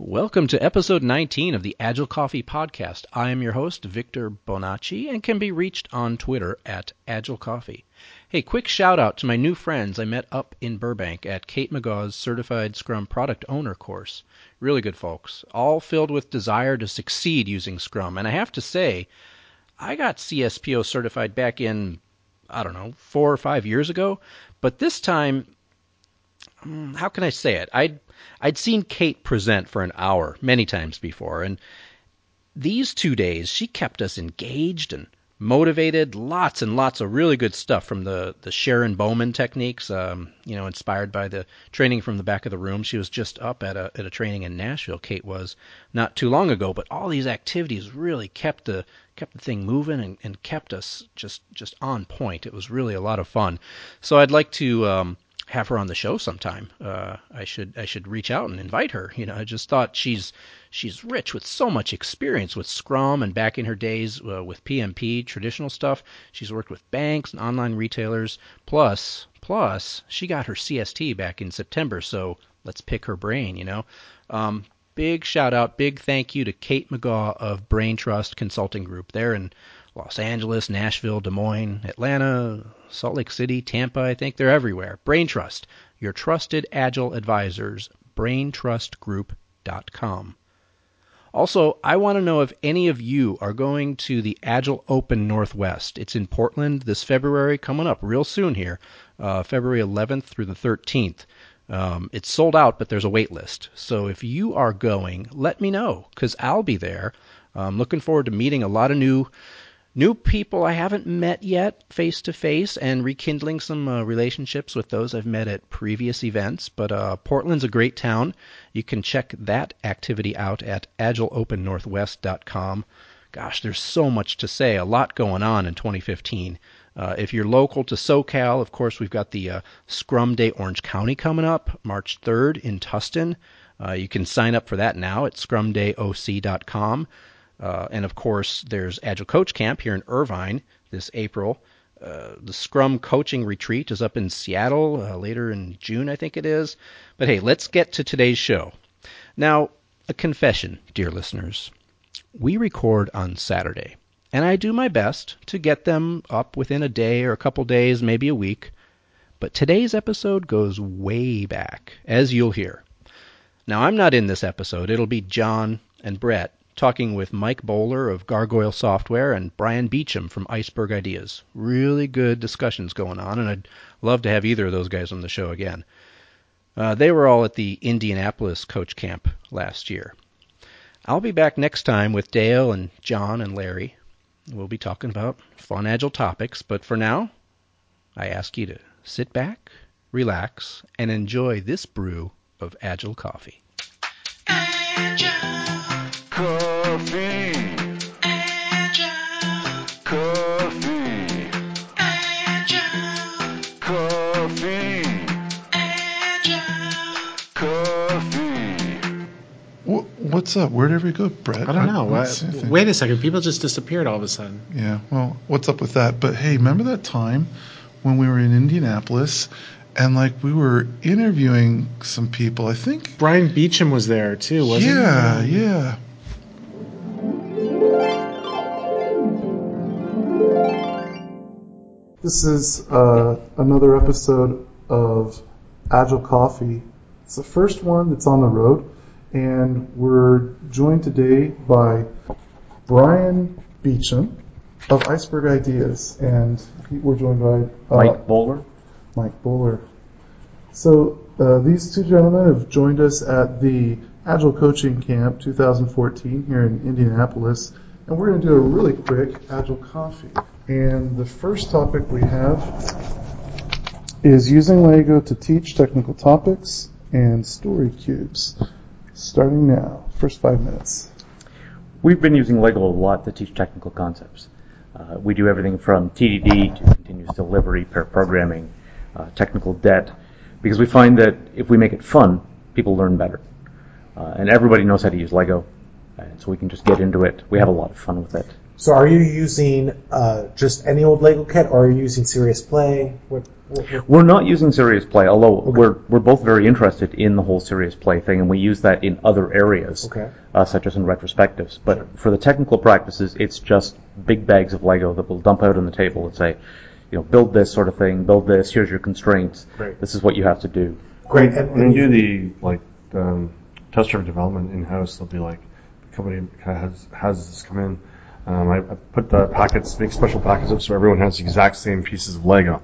Welcome to episode 19 of the Agile Coffee Podcast. I am your host, Victor Bonacci, and can be reached on Twitter at Agile Coffee. Hey, quick shout out to my new friends I met up in Burbank at Kate Megaw's Certified Scrum Product Owner course. Really good folks, all filled with desire to succeed using Scrum. And I have to say, I got CSPO certified back in, I don't know, four or five years ago, but this time how can I say it? I'd I'd seen Kate present for an hour many times before, and these two days she kept us engaged and motivated. Lots and lots of really good stuff from the the Sharon Bowman techniques. Um, you know, inspired by the training from the back of the room. She was just up at a at a training in Nashville. Kate was not too long ago, but all these activities really kept the kept the thing moving and, and kept us just just on point. It was really a lot of fun. So I'd like to. Um, have her on the show sometime. Uh, I should I should reach out and invite her. You know, I just thought she's she's rich with so much experience with Scrum and back in her days uh, with PMP traditional stuff. She's worked with banks and online retailers. Plus plus she got her CST back in September. So let's pick her brain. You know. Um, big shout out, big thank you to Kate Megaw of Brain Trust Consulting Group there in Los Angeles, Nashville, Des Moines, Atlanta, Salt Lake City, Tampa, I think they're everywhere. BrainTrust, your trusted agile advisors, braintrustgroup.com. Also, I want to know if any of you are going to the Agile Open Northwest. It's in Portland this February, coming up real soon here, uh, February 11th through the 13th. Um, it's sold out, but there's a wait list. So if you are going, let me know because I'll be there. I'm looking forward to meeting a lot of new new people I haven't met yet face to face and rekindling some uh, relationships with those I've met at previous events. But uh, Portland's a great town. You can check that activity out at agileopennorthwest.com. Gosh, there's so much to say, a lot going on in 2015. Uh, if you're local to SoCal, of course, we've got the uh, Scrum Day Orange County coming up March 3rd in Tustin. Uh, you can sign up for that now at scrumdayoc.com. Uh, and of course, there's Agile Coach Camp here in Irvine this April. Uh, the Scrum Coaching Retreat is up in Seattle uh, later in June, I think it is. But hey, let's get to today's show. Now, a confession, dear listeners. We record on Saturday, and I do my best to get them up within a day or a couple days, maybe a week. But today's episode goes way back, as you'll hear. Now, I'm not in this episode. It'll be Jon and Brett talking with Mike Bowler of Gargoyle Software and Bryan Beecham from Iceberg Ideas. Really good discussions going on, and I'd love to have either of those guys on the show again. Uh, they were all at the Indianapolis Coach Camp last year. I'll be back next time with Dale and John and Larry. We'll be talking about fun, agile topics, but for now, I ask you to sit back, relax, and enjoy this brew of Agile coffee. Agile. Coffee. Coffee. Coffee. Coffee. What's up? Where'd everybody go, Brett? I don't know. I, wait a second. People just disappeared all of a sudden. Yeah. Well, what's up with that? But hey, remember that time when we were in Indianapolis and like we were interviewing some people? I think Bryan Beecham was there too, wasn't yeah, he? Yeah, yeah. This is uh, another episode of Agile Coffee. It's the first one that's on the road, and we're joined today by Bryan Beecham of Iceberg Ideas, and we're joined by uh, Mike Bowler. Mike Bowler. So uh, these two gentlemen have joined us at the Agile Coaching Camp 2014 here in Indianapolis, and we're going to do a really quick Agile Coffee. And the first topic we have is using Lego to teach technical topics and story cubes. Starting now, first five minutes. We've been using Lego a lot to teach technical concepts. Uh, we do everything from TDD to continuous delivery, pair programming, uh, technical debt, because we find that if we make it fun, people learn better. Uh, and everybody knows how to use Lego, and so we can just get into it. We have a lot of fun with it So are you using uh, just any old Lego kit, or are you using Serious Play? What, what, what? We're not using serious play, although we're we're both very interested in the whole serious play thing, and we use that in other areas, Okay. uh, such as in retrospectives. But for the technical practices, it's just big bags of Lego that we'll dump out on the table and say, you know, build this sort of thing, build this. Here's your constraints. Great. This is what you have to do. Great. And, When you do the like um, test driven development in house, they'll be like the company has has this come in. Um, I, I put the packets, make special packets up so everyone has the exact same pieces of Lego,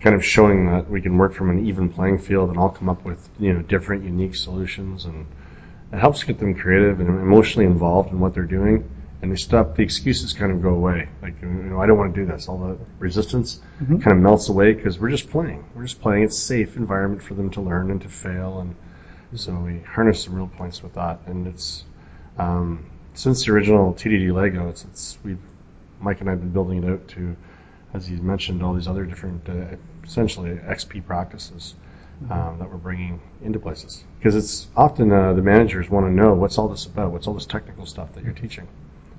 kind of showing that we can work from an even playing field and all come up with you know different, unique solutions, and it helps get them creative and emotionally involved in what they're doing. And they stop the excuses kind of go away. Like you know, I don't want to do this. All the resistance kind of melts away because we're just playing. We're just playing. It's a safe environment for them to learn and to fail and so we harness some real points with that, and it's um, since the original TDD Lego, it's, it's we've Mike and I have been building it out to, as you mentioned, all these other different, uh, essentially XP practices um, that we're bringing into places. Because it's often uh, the managers want to know what's all this about, what's all this technical stuff that you're teaching.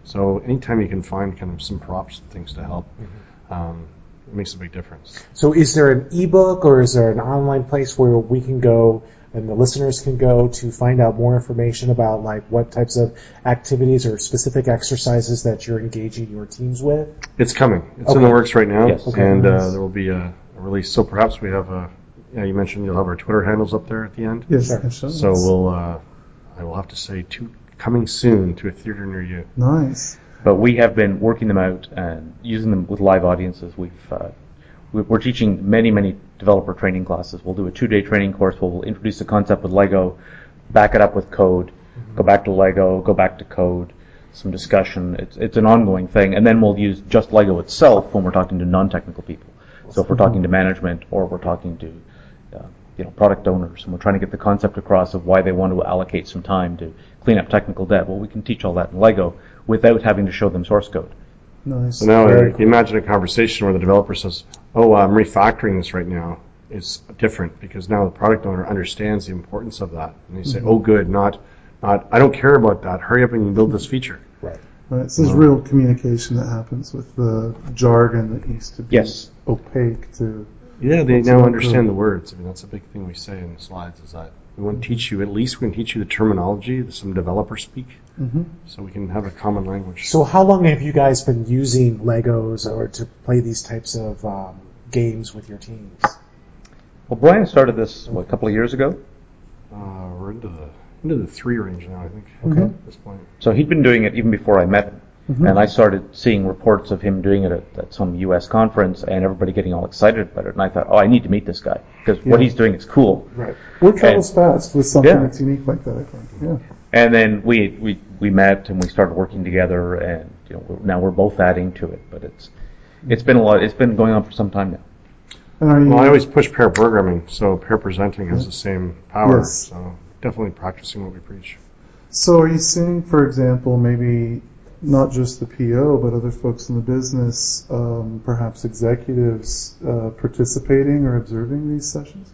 So anytime you can find kind of some props and things to help, um, it makes a big difference. so is there an ebook or is there an online place where we can go and the listeners can go to find out more information about like what types of activities or specific exercises that you're engaging your teams with? It's coming. It's in the works right now, Yes. Okay. and uh, there will be a, a release. So perhaps we have a. Yeah, you mentioned you'll have our Twitter handles up there at the end. Yes, Sure. yes, sure. So we'll. Uh, I will have to say, to coming soon to a theater near you. Nice. But we have been working them out and using them with live audiences. We've uh, we're teaching many many developer training classes. We'll do a two day training course where we'll introduce the concept with Lego, back it up with code, go back to Lego, go back to code, some discussion. It's it's an ongoing thing, and then we'll use just Lego itself when we're talking to non technical people. So if we're talking to management or we're talking to uh, you know, product owners, and we're trying to get the concept across of why they want to allocate some time to clean up technical debt. Well, we can teach all that in Lego without having to show them source code. Nice. So now Very uh, you imagine a conversation where the developer says, "Oh, I'm refactoring this right now." It's different because now the product owner understands the importance of that, and they say, mm-hmm. "Oh, good, not, not. I don't care about that. Hurry up and build this feature." Right. Right. So there's real communication that happens with the jargon that used to be Yes. opaque to. Yeah, they now understand the words. I mean, that's a big thing we say in the slides is that we want to teach you at least we can teach you the terminology, that some developer speak, Mm-hmm. so we can have a common language. So how long have you guys been using Legos or to play these types of um, games with your teams? Well, Bryan started this what, a couple of years ago, Uh, we're into the into the three range now, I think. Okay. At this point. so he'd been doing it even before I met him. Mm-hmm. And I started seeing reports of him doing it at, at some U.S. conference, and everybody getting all excited about it. And I thought, oh, I need to meet this guy because what he's doing is cool. Right. Word travels fast with something Yeah. that's unique like that. I think. Yeah. And then we, we, we met and we started working together, and you know, we're, now we're both adding to it. But it's it's been a lot. It's been going on for some time now. And are you? Well, I always push pair programming, so pair presenting has the same power. Yes. So definitely practicing what we preach. So are you seeing, for example, maybe not just the PO, but other folks in the business, um, perhaps executives, uh, participating or observing these sessions?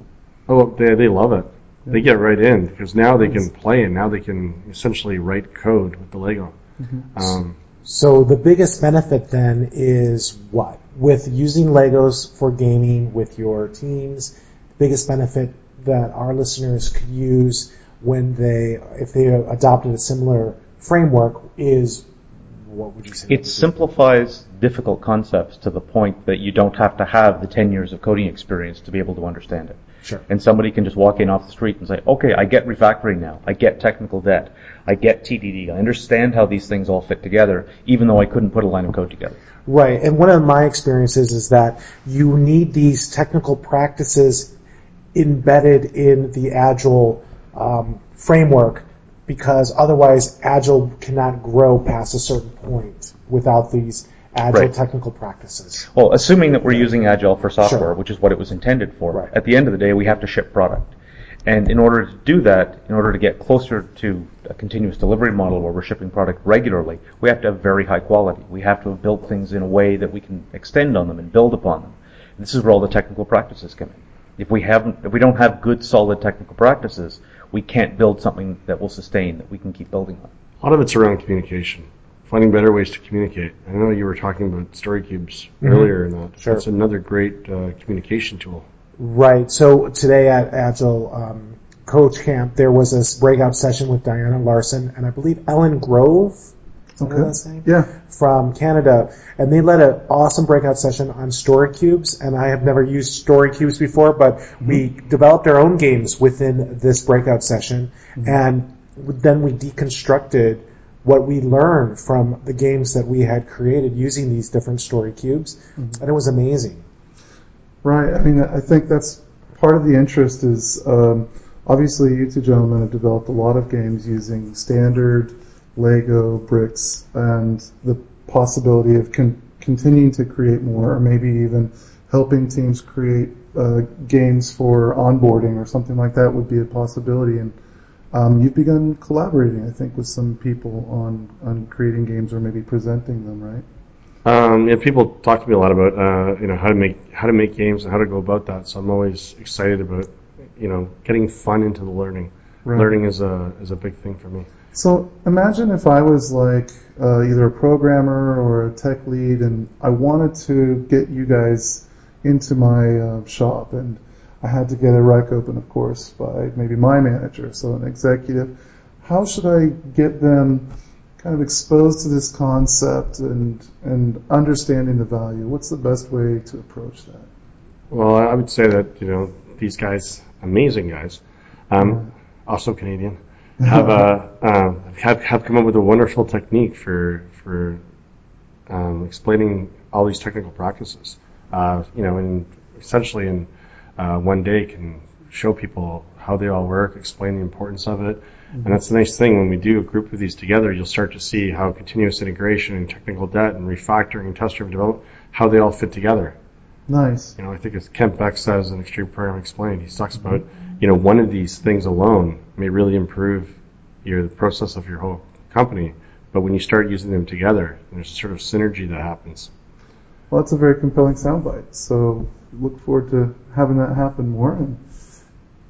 Oh, they they love it. They get right in because now they can play and now they can essentially write code with the Lego. Um, So the biggest benefit then is what? With using Legos for gaming with your teams, the biggest benefit that our listeners could use when they, if they adopted a similar framework is, what would you say? It simplifies difficult concepts to the point that you don't have to have the 10 years of coding experience to be able to understand it. Sure. And somebody can just walk in off the street and say, okay, I get refactoring now. I get technical debt. I get TDD. I understand how these things all fit together, even though I couldn't put a line of code together. Right. And one of my experiences is that you need these technical practices embedded in the Agile um, framework because otherwise Agile cannot grow past a certain point without these Agile Right. technical practices. Well, assuming that we're using Agile for software, Sure. which is what it was intended for, Right. at the end of the day, we have to ship product. And in order to do that, in order to get closer to a continuous delivery model where we're shipping product regularly, we have to have very high quality. We have to have built things in a way that we can extend on them and build upon them. And this is where all the technical practices come in. If we haven't, if we don't have good, solid technical practices, we can't build something that will sustain, that we can keep building on. a lot of it's around communication. Finding better ways to communicate. I know you were talking about story cubes Mm-hmm. earlier, and that Sure. that's another great uh, communication tool. Right. So today at Agile um, Coach Camp, there was this breakout session with Diana Larsen and I believe Ellen Grove. Is that Okay. Yeah. From Canada, and they led an awesome breakout session on story cubes. And I have never used story cubes before, but we developed our own games within this breakout session, and then we deconstructed what we learned from the games that we had created using these different story cubes, and it was amazing. Right. I mean, I think that's part of the interest is um, obviously you two gentlemen have developed a lot of games using standard Lego bricks and the possibility of con- continuing to create more or maybe even helping teams create uh, games for onboarding or something like that would be a possibility. And um, you've begun collaborating, I think, with some people on, on creating games or maybe presenting them, right? Um, yeah, people talk to me a lot about uh, you know how to make how to make games and how to go about that. So I'm always excited about you know getting fun into the learning. Right. Learning is a is a big thing for me. So imagine if I was like uh, either a programmer or a tech lead, and I wanted to get you guys into my uh, shop, and I had to get a rec open, of course, by maybe my manager, so an executive. How should I get them kind of exposed to this concept and and understanding the value? What's the best way to approach that? Well, I would say that you know these guys, amazing guys, um, also Canadian, have uh, um, have have come up with a wonderful technique for for um, explaining all these technical practices. Uh, you know, and essentially in uh, one day can show people how they all work, explain the importance of it. And that's the nice thing when we do a group of these together, you'll start to see how continuous integration and technical debt and refactoring and test-driven development, how they all fit together. Nice. You know, I think as Kent Beck says in Extreme Program Explained, he talks about, you know, one of these things alone may really improve your the process of your whole company. But when you start using them together, there's a sort of synergy that happens. Well, that's a very compelling soundbite. So look forward to having that happen more. And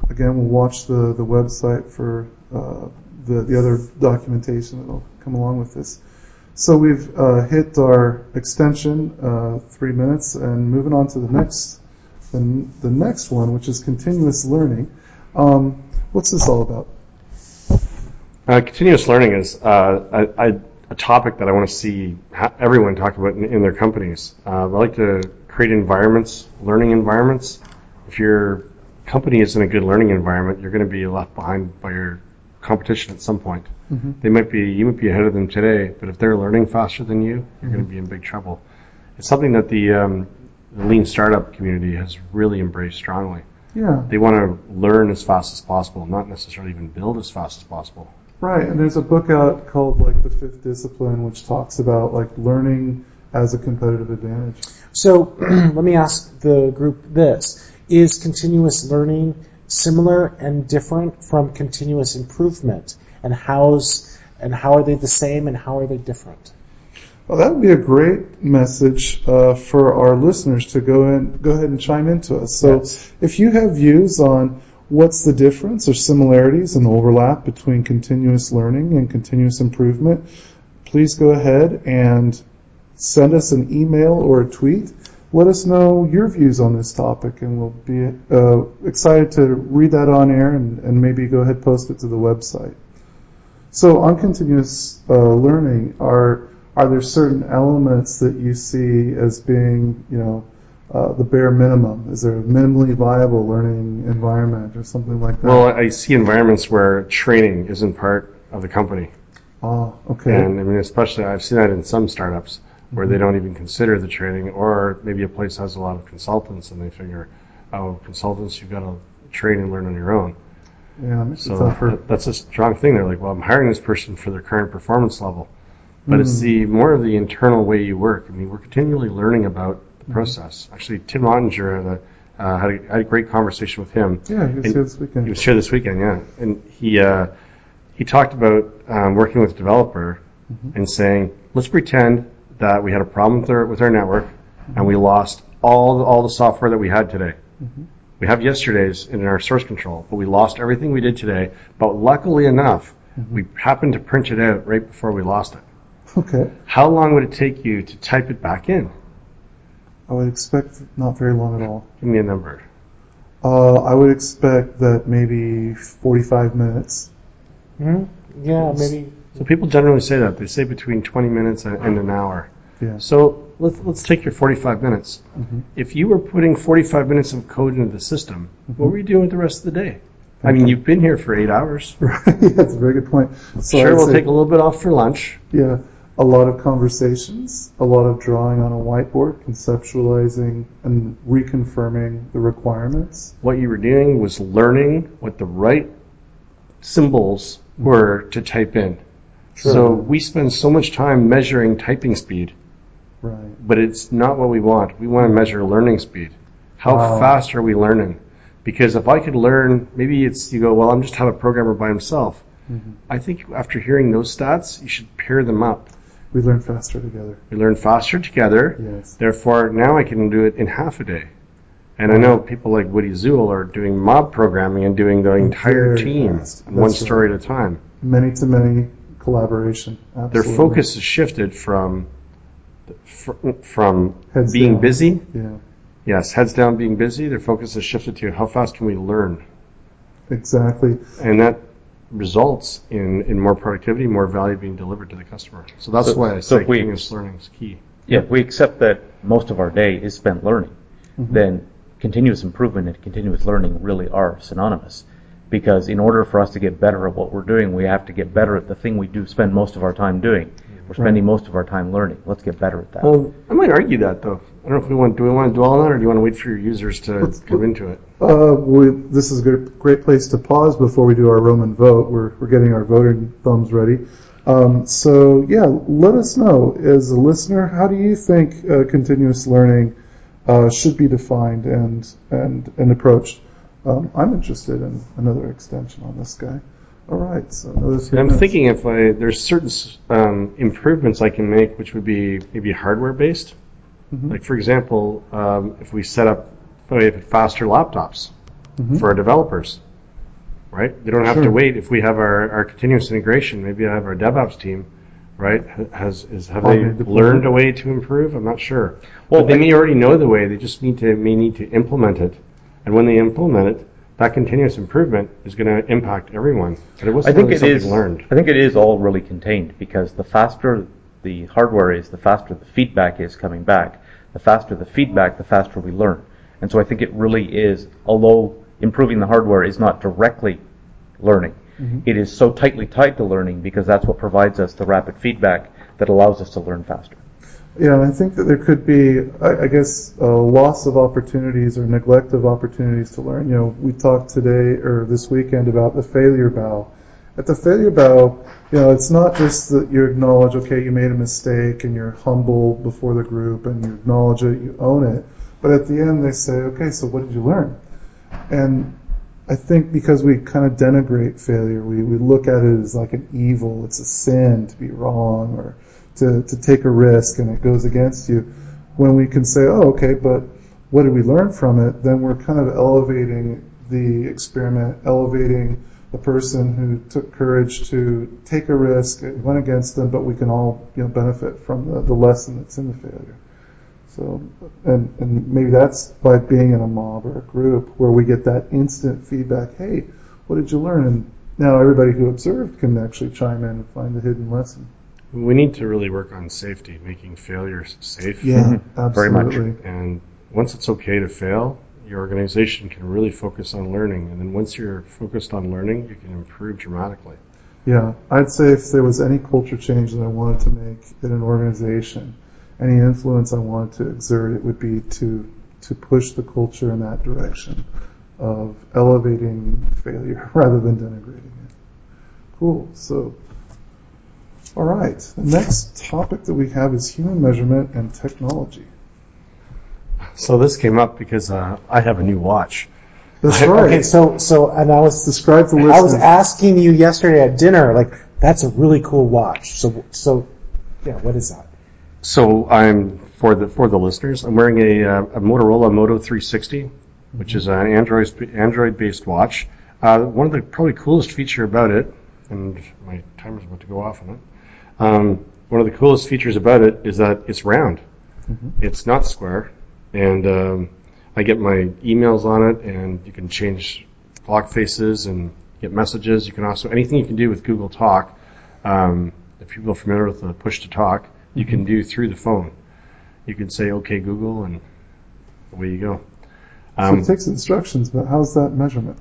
again, we'll watch the, the website for uh, the, the other documentation that will come along with this. So we've uh, hit our extension, uh, three minutes, and moving on to the next, the, the next one, which is continuous learning. Um, what's this all about? Uh, continuous learning is uh, a, a, a topic that I want to see everyone talk about in, in their companies. Uh, I like to create environments, learning environments. If your company isn't a good learning environment, you're going to be left behind by your competition at some point. They might be you might be ahead of them today, but if they're learning faster than you, you're going to be in big trouble. It's something that the, um, the lean startup community has really embraced strongly. Yeah, They want to learn as fast as possible, not necessarily even build as fast as possible. right. And there's a book out called like The Fifth Discipline, which talks about like learning as a competitive advantage. So let me ask the group this. Is continuous learning similar and different from continuous improvement? And how's and how are they the same and how are they different? Well, that would be a great message uh, for our listeners to go in, go ahead and chime into us. So, Yes. if you have views on what's the difference or similarities and overlap between continuous learning and continuous improvement, please go ahead and send us an email or a tweet. Let us know your views on this topic, and we'll be uh, excited to read that on air and, and maybe go ahead and post it to the website. So on continuous uh, learning, are are there certain elements that you see as being, you know, uh, the bare minimum? Is there a minimally viable learning environment or something like that? Well, I see environments where training isn't part of the company. oh, okay. And I mean, especially I've seen that in some startups where they don't even consider the training, or maybe a place has a lot of consultants and they figure, oh, consultants, you've got to train and learn on your own. yeah, So that, that's a strong thing. They're like, well, I'm hiring this person for their current performance level. But it's Hmm. the more of the internal way you work. I mean, we're continually learning about Hmm. the process. Actually, Tim Ottinger had a, uh, had, a, had a great conversation with him. Yeah, he was And here this weekend. He was here this weekend, yeah. And he uh, he talked about um, working with a developer Mm-hmm. and saying, let's pretend that we had a problem with our, with our network and we lost all the, all the software that we had today. Mm-hmm. We have yesterday's in our source control, but we lost everything we did today. But luckily enough, Mm-hmm. we happened to print it out right before we lost it. Okay. How long would it take you to type it back in? I would expect not very long at all. Give me a number. Uh, I would expect that maybe 45 minutes. hmm Yeah, maybe. So people generally say that. They say between 20 minutes and an hour. Yeah. So let's, let's take your 45 minutes. Mhm. If you were putting 45 minutes of code into the system, Mm-hmm. what were you doing with the rest of the day? I mean, you've been here for eight hours. Right. That's a very good point. So sure, I'd we'll say- take a little bit off for lunch. Yeah, a lot of conversations, a lot of drawing on a whiteboard, conceptualizing and reconfirming the requirements. What you were doing was learning what the right symbols were to type in. So we spend so much time measuring typing speed, Right. but it's not what we want. We want to measure learning speed. How Wow. fast are we learning? Because if I could learn, maybe it's you go, well, I'm just have a programmer by himself. Mm-hmm. I think after hearing those stats, you should pair them up. We learn faster together. We learn faster together. Yes. Therefore, now I can do it in half a day. And I know people like Woody Zuill are doing mob programming and doing the entire Very team one story at a time. Many to many collaboration. Their focus has shifted from from Heads being down. busy, Yeah, yes, heads down, being busy. Their focus has shifted to how fast can we learn, exactly. and that results in, in more productivity, more value being delivered to the customer. So that's So- why I so say we- continuous learning is key. Yeah, if we accept that most of our day is spent learning, mm-hmm. then continuous improvement and continuous learning really are synonymous. Because in order for us to get better at what we're doing, we have to get better at the thing we do spend most of our time doing. We're spending most of our time learning. Let's get better at that. Well, I might argue that though. I don't know if we want. Do we want to dwell on that, or do you want to wait for your users to come into it? Uh, we, this is a good, great place to pause before we do our Roman vote. We're, we're getting our voting thumbs ready. Um, so, yeah, let us know, as a listener, how do you think uh, continuous learning uh, should be defined and, and, and approached? Um, I'm interested in another extension on this guy. All right, so I'm thinking if I there's certain um, improvements I can make, which would be maybe hardware based. Mhm. Like for example, um, if we set up if faster laptops Mhm. for our developers, right? They don't have to wait. If we have our, our continuous integration, maybe I have our DevOps team, right? Has is have they learned a way to improve? I'm not sure. Well, but they may already know the way. They just need to may need to implement it, and when they implement it. That continuous improvement is going to impact everyone, but it I wasn't think really it something is. learned. I think it is all really contained because the faster the hardware is, the faster the feedback is coming back. The faster the feedback, the faster we learn. And so I think it really is. Although improving the hardware is not directly learning, mm-hmm. it is so tightly tied to learning because that's what provides us the rapid feedback that allows us to learn faster. Yeah, I think that there could be, I, I guess, a loss of opportunities or neglect of opportunities to learn. You know, we talked today or this weekend about the failure bow. At the failure bow, you know, it's not just that you acknowledge, okay, you made a mistake and you're humble before the group and you acknowledge it, you own it. But at the end, they say, okay, so what did you learn? And I think because we kind of denigrate failure, we, we look at it as like an evil, it's a sin to be wrong or to, to take a risk and it goes against you. When we can say, oh, okay, but what did we learn from it? Then we're kind of elevating the experiment, elevating the person who took courage to take a risk, it went against them, but we can all you know, benefit from the, the lesson that's in the failure. So, and, and maybe that's by being in a mob or a group where we get that instant feedback. Hey, what did you learn? And now everybody who observed can actually chime in and find the hidden lesson. We need to really work on safety, making failures safe. Yeah, Very much. absolutely. And once it's okay to fail, your organization can really focus on learning. And then once you're focused on learning, you can improve dramatically. Yeah, I'd say if there was any culture change that I wanted to make in an organization, any influence I wanted to exert, it would be to to push the culture in that direction of elevating failure rather than denigrating it. Cool. So, all right. The next topic that we have is human measurement and technology. So this came up because uh, I have a new watch. That's right. Okay, so so and I was Describe the I was asking you yesterday at dinner, like that's a really cool watch. So so yeah, what is that? So I'm for the for the listeners. I'm wearing a, uh, a Motorola Moto 360, which is an Android Android based watch. Uh, one of the probably coolest feature about it, and my timer's about to go off on it, um, one of the coolest features about it is that it's round. It's not square, and um, I get my emails on it, and you can change clock faces and get messages. You can also anything you can do with Google Talk. Um, if people are familiar with the push to talk, you can do through the phone. You can say "Okay, Google," and away you go. So Um, it takes instructions, but how's that measurement?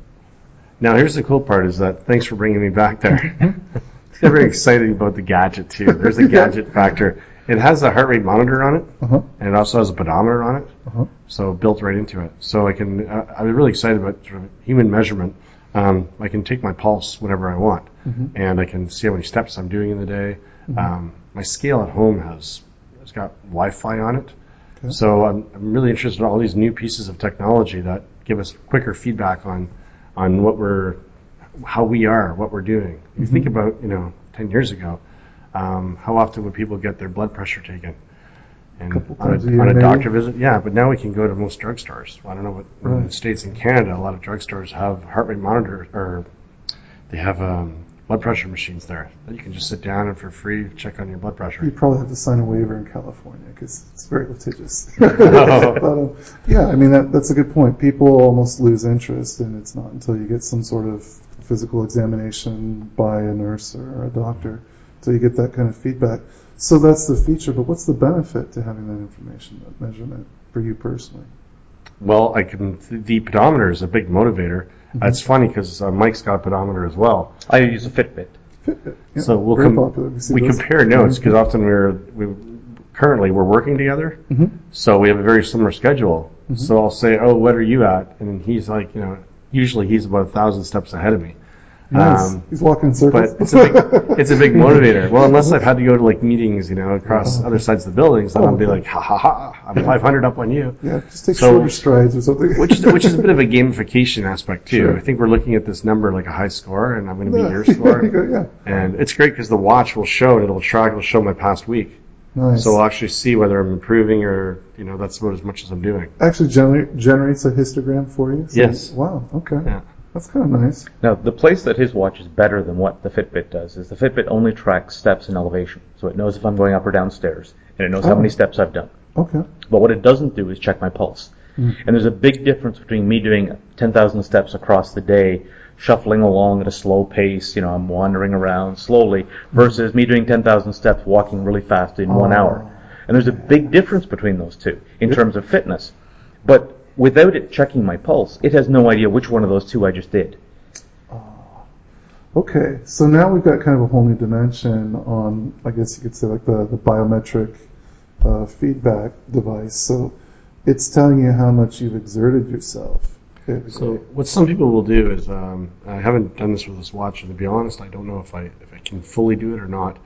now, here's the cool part: is that thanks for bringing me back there. Very excited about the gadget too. There's a gadget factor. It has a heart rate monitor on it, Uh-huh. and it also has a pedometer on it, Uh-huh. so built right into it. So I can. Uh, I'm really excited about sort of human measurement. Um, I can take my pulse whenever I want, and I can see how many steps I'm doing in the day. Um, my scale at home has it's got Wi-Fi on it, so I'm, I'm really interested in all these new pieces of technology that give us quicker feedback on on what we're how we are, what we're doing. You think about you know ten years ago, um, how often would people get their blood pressure taken? And Couple on times a a, year, on a maybe. doctor visit, yeah, but now we can go to most drugstores. I don't know what in Right. the states in Canada, a lot of drugstores have heart rate monitors or they have um, blood pressure machines there that you can just sit down and for free check on your blood pressure. You probably have to sign a waiver in California because it's very litigious. but, um, yeah, I mean that, that's a good point. People almost lose interest, and it's not until you get some sort of physical examination by a nurse or a doctor So you get that kind of feedback. So that's the feature. But what's the benefit to having that information, that measurement, for you personally? Well, I can. The pedometer is a big motivator. Mm-hmm. It's funny because uh, Mike's got a pedometer as well. I use a Fitbit. Fitbit. Yeah, So we'll com- popular. We, we compare notes because often we're we currently we're working together, Mhm. so we have a very similar schedule. Mm-hmm. So I'll say, "Oh, what are you at?" And he's like, you know, usually he's about a thousand steps ahead of me. Nice. Um, He's walking in circles. but it's a big it's a big motivator. Well, unless I've had to go to like meetings, you know, across other sides of the buildings, then I'll be like, ha ha ha, I'm 500 up on you. yeah, just take So- shorter strides or something. Which is, which is a bit of a gamification aspect too. Sure. I think we're looking at this number like a high score, and I'm going to beat your score. yeah, And it's great because the watch will show it. It'll track. It'll show my past week, nice. so I'll actually see whether I'm improving or you know that's about as much as I'm doing. actually gener- generates a histogram for you. So- Yes. Wow. Okay. Yeah. That's kind of nice. Now, the place that his watch is better than what the Fitbit does is the Fitbit only tracks steps and elevation. So it knows if I'm going up or down stairs, and it knows how Oh. many steps I've done. Okay. But what it doesn't do is check my pulse. Hmm. And there's a big difference between me doing 10,000 steps across the day, shuffling along at a slow pace, you know, I'm wandering around slowly, versus me doing 10,000 steps walking really fast in one Oh. hour. And there's a big difference between those two in terms of fitness. But without it checking my pulse, it has no idea which one of those two I just did. Okay. So now we've got kind of a whole new dimension on, I guess you could say, like the the biometric uh, feedback device. So it's telling you how much you've exerted yourself. So what some people will do is um, I haven't done this with this watch, and to be honest, I don't know if I if I can fully do it or not.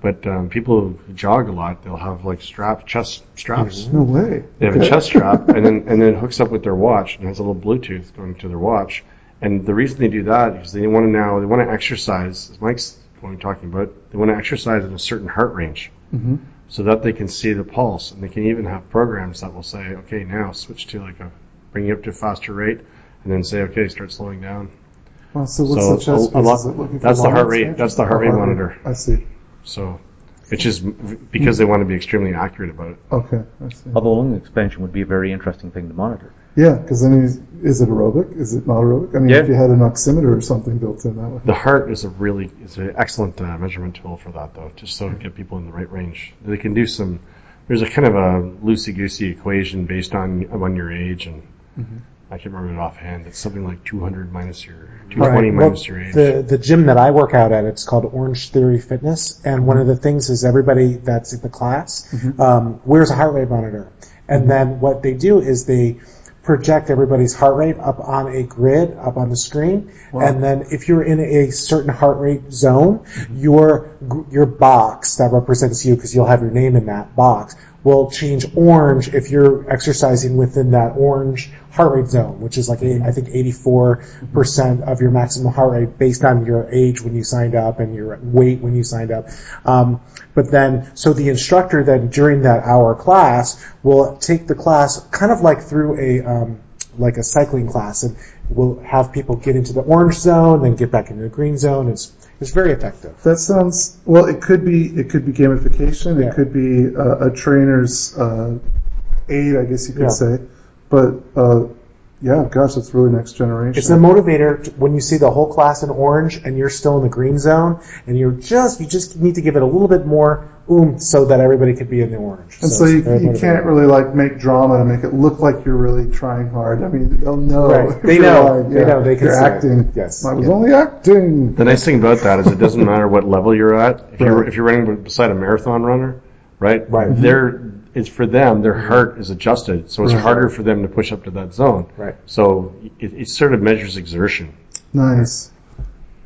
But um, people who jog a lot, they'll have like strap chest straps. no way. They have a chest strap, and then and then it hooks up with their watch and has a little Bluetooth going to their watch. And the reason they do that is they want to now they want to exercise, as Mike's going talking about, they want to exercise in a certain heart range, Mhm. so that they can see the pulse, and they can even have programs that will say, okay, now switch to like a bring you up to a faster rate, and then say, okay, start slowing down. Well, so what's So the chest a- a piece? lot- Is it looking for that's the heart rate- expansion? that's the heart Oh, rate monitor. I see. So it's just because they want to be extremely accurate about it. Okay. I see. Although lung expansion would be a very interesting thing to monitor. Yeah, because I mean, is- is it aerobic? Is it not aerobic? I mean, Yeah. if you had an oximeter or something built in, that would. The heart is a really is an excellent uh, measurement tool for that, though, just so to get people in the right range. They can do some. There's a kind of a loosey goosey equation based on on your age, and Mm-hmm. I can't remember it offhand. It's something like 200 minus your 220 Right. Well, minus your age. The the gym that I work out at, it's called Orange Theory Fitness, and one of the things is everybody that's in the class mm-hmm. um, wears a heart rate monitor, and then what they do is they project everybody's heart rate up on a grid up on the screen, and then if you're in a certain heart rate zone, mm-hmm. your your box that represents you because you'll have your name in that box will change orange if you're exercising within that orange heart rate zone, which is like I think 84% of your maximum heart rate based on your age when you signed up and your weight when you signed up. Um, but then, so the instructor then during that hour class will take the class kind of like through a um, like a cycling class, and we'll have people get into the orange zone, then get back into the green zone. It's it's very effective. That sounds well. It could be it could be gamification. Yeah. It could be a, a trainer's uh, aid, I guess you could Yeah. say. But uh, yeah, gosh, that's really next generation. It's a motivator to- when you see the whole class in orange and you're still in the green zone, and you're just you just need to give it a little bit more oomph so that everybody could be in the orange. and so it's you, you can't really like make drama to make it look like you're really trying hard. I mean, they'll know. Right. if They you're know. lying. They Yeah. know. They can you're see it. acting. Yes. I was Yeah. only acting. The nice thing about that is it doesn't matter what level you're at. If you're if you're running beside a marathon runner, right? Right. Mm-hmm. They're it's for them. Their heart is adjusted, so it's Right. harder for them to push up to that zone. Right. So it, it sort of measures exertion. Nice.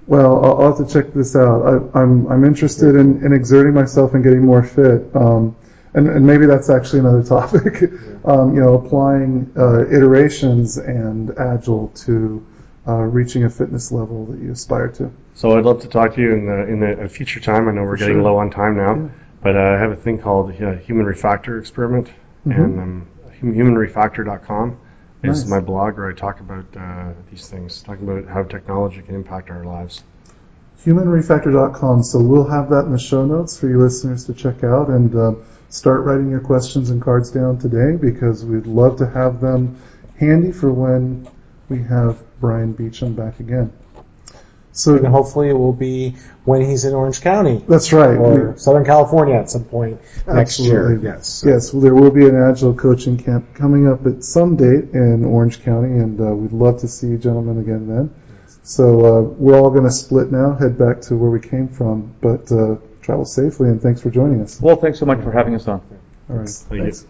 Well, I'll, I'll have to check this out. I, I'm I'm interested in, in exerting myself and getting more fit. Um, and, and maybe that's actually another topic. um, you know, applying uh, iterations and agile to uh, reaching a fitness level that you aspire to. So I'd love to talk to you in the, in the, a future time. I know we're getting sure. low on time now, but uh, I have a thing called uh, Human Refactor Experiment, and um, hum- humanrefactor.com is Nice. my blog where I talk about uh, these things, talking about how technology can impact our lives. humanrefactor.com. So we'll have that in the show notes for you listeners to check out and uh, start writing your questions and cards down today because we'd love to have them handy for when we have Bryan Beecham back again. So And hopefully it will be when he's in Orange County that's right. or We- Southern California at some point next year. Absolutely. Yes. Yes, well, there will be an agile coaching camp coming up at some date in Orange County, and uh, we'd love to see you gentlemen again then. So uh, we're all going to split now, head back to where we came from, but uh, travel safely, and thanks for joining us. Well, thanks so much for having us on. All right. Thank. Thanks.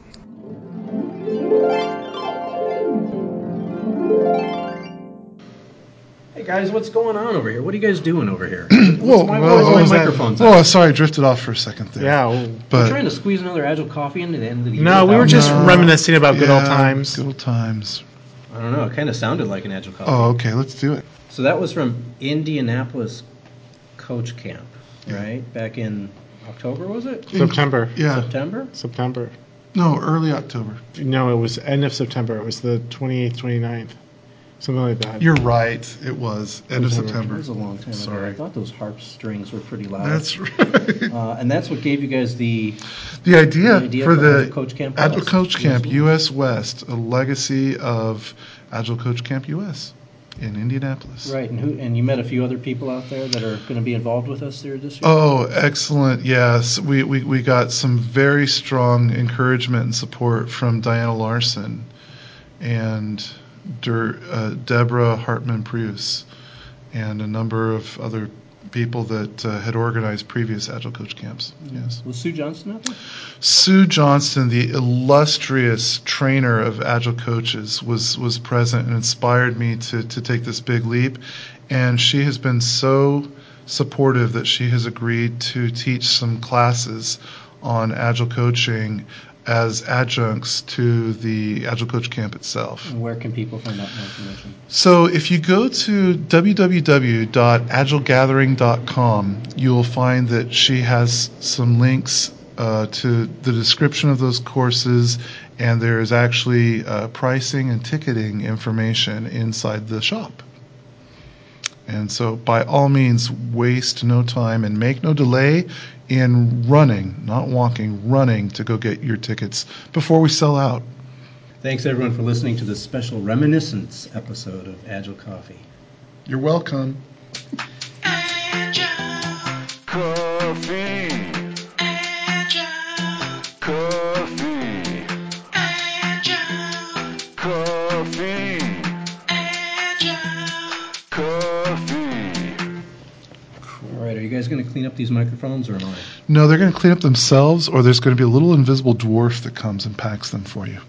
Guys, what's going on over here? What are you guys doing over here? Whoa, why, whoa, why whoa, my is that- microphone's Oh, sorry, I drifted off for a second there. Yeah. well, We're but trying to squeeze another Agile coffee into the end of the year. No, we were just No. reminiscing about good old times. Good old times. I don't know. It kind of sounded like an Agile coffee. Oh, okay, let's do it. So that was from Indianapolis Coach Camp, right? Back in October, was it? September. Yeah. September? September. No, early October. No, it was end of September. It was the 28th, 29th. Something like that. You're right. It was end of September. That September. was a long time ago. Sorry. I thought those harp strings were pretty loud. That's right. uh, and that's what gave you guys the The idea, The idea for for the Coach Camp Agile West. Coach Camp US US West, a legacy of Agile Coach Camp US in Indianapolis. right. And who? And you met a few other people out there that are going to be involved with us there this year. Oh, excellent. Yes. We, we, we got some very strong encouragement and support from Diana Larsen and Der, uh, Deborah Hartmann Preuss and a number of other people that uh, had organized previous Agile Coach camps. Yes. Was Sue Johnston out there? Sue Johnston, the illustrious trainer of agile coaches, was was present and inspired me to to take this big leap. And she has been so supportive that she has agreed to teach some classes on agile coaching as adjuncts to the Agile Coach Camp itself. And where can people find out more information? So if you go to www.agilegathering.com, you'll find that she has some links uh, to the description of those courses, and there is actually uh, pricing and ticketing information inside the shop. And so, by all means, waste no time and make no delay in running, not walking, running to go get your tickets before we sell out. Thanks everyone for listening to this special reminiscence episode of Agile Coffee. You're welcome. All right, guys going to clean up these microphones or am I? No, they're going to clean up themselves, or there's going to be a little invisible dwarf that comes and packs them for you.